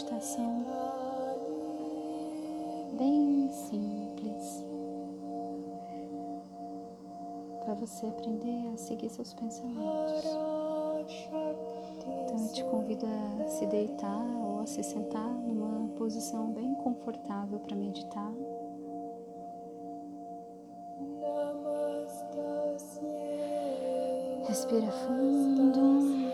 meditação bem simples para você aprender a seguir seus pensamentos. Então eu te convido a se deitar ou a se sentar numa posição bem confortável para meditar. Respira fundo.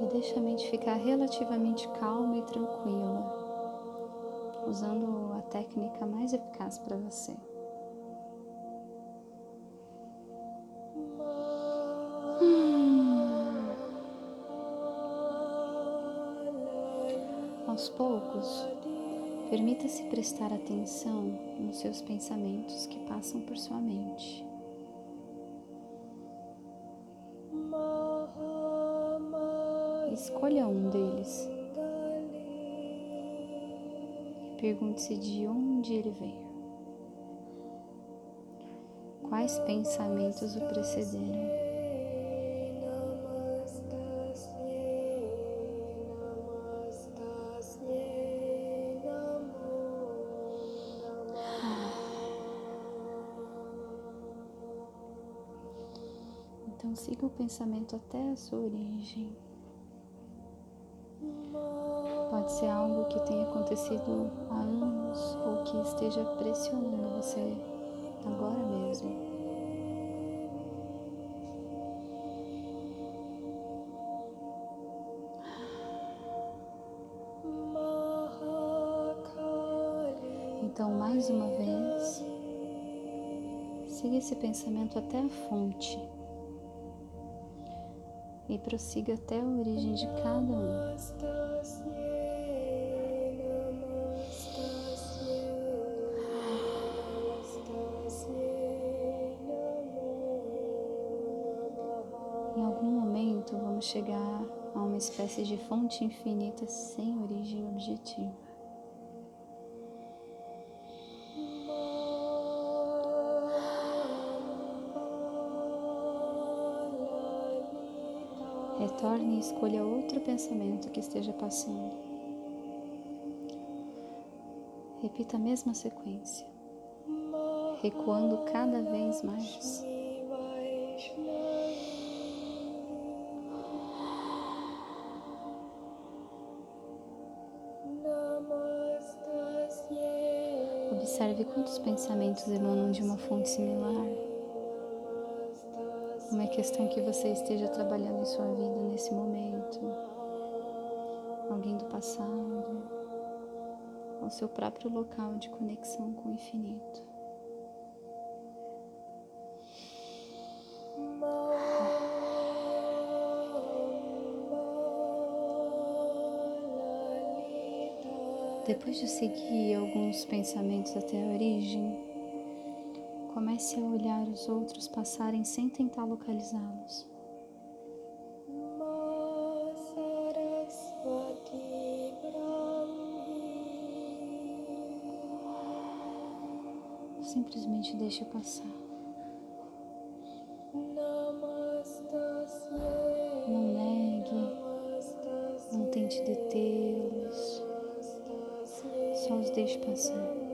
E deixa a mente ficar relativamente calma e tranquila, usando a técnica mais eficaz para você. Hum. Aos poucos, Permita-se prestar atenção nos seus pensamentos que passam por sua mente. Escolha um deles e pergunte-se de onde ele veio. Quais pensamentos o precederam? Então siga o pensamento até a sua origem. Pode ser algo que tenha acontecido há anos ou que esteja pressionando você agora mesmo. Então, mais uma vez, siga esse pensamento até a fonte e prossiga até a origem de cada um. Em algum momento vamos chegar a uma espécie de fonte infinita sem origem objetiva. Retorne e escolha outro pensamento que esteja passando. Repita a mesma sequência, recuando cada vez mais. Observe quantos pensamentos emanam de uma fonte similar uma questão que você esteja trabalhando em sua vida nesse momento, alguém do passado, ou seu próprio local de conexão com o infinito. Depois de seguir alguns pensamentos até a origem, Comece a olhar os outros passarem sem tentar localizá-los. Simplesmente deixe passar. Não negue, não tente detê-los, só os deixe passar.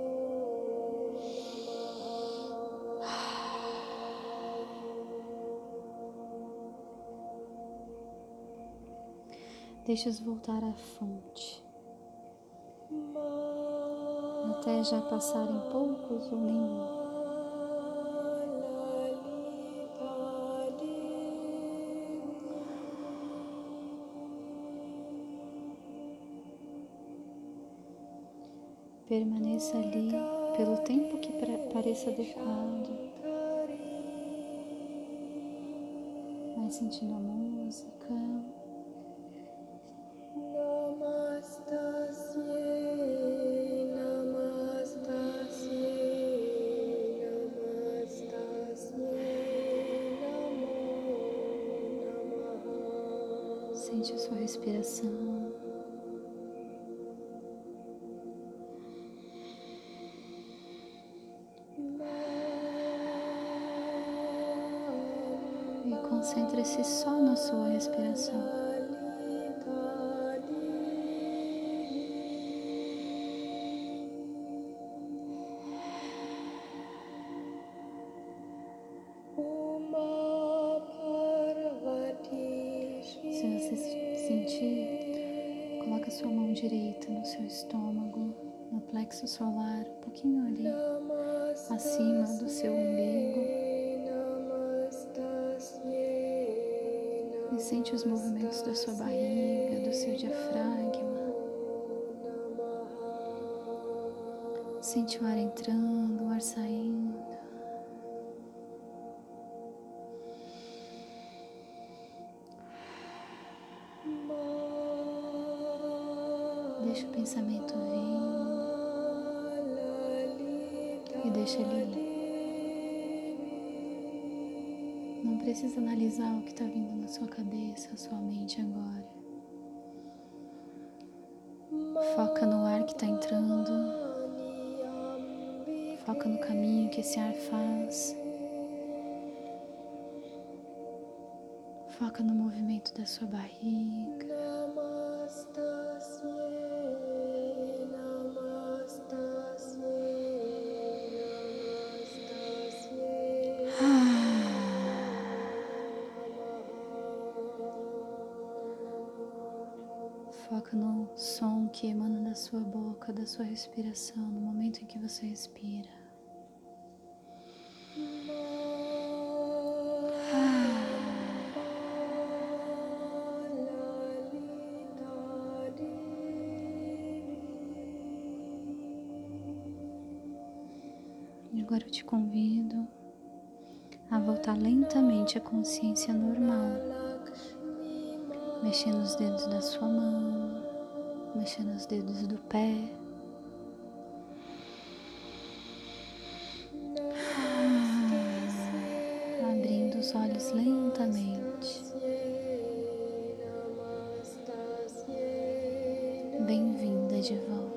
Deixa-os voltar à fonte. Até já passarem poucos ou nenhum. Permaneça ali pelo tempo que pareça adequado. Vai sentindo a música. Sente a sua respiração. E concentre-se só na sua respiração. Direita no seu estômago, no plexo solar, um pouquinho ali acima do seu umbigo. E sente os movimentos da sua barriga, do seu diafragma. Sente o ar entrando, o ar saindo. Deixa o pensamento vir e deixa ele ir. Não precisa analisar o que está vindo na sua cabeça, a sua mente agora. Foca no ar que está entrando. Foca no caminho que esse ar faz. Foca no movimento da sua barriga. Foca no som que emana da sua boca, da sua respiração, no momento em que você respira. E agora eu te convido a voltar lentamente à consciência normal mexendo os dedos da sua mão, mexendo os dedos do pé. Ah, abrindo os olhos lentamente. Bem-vinda de volta.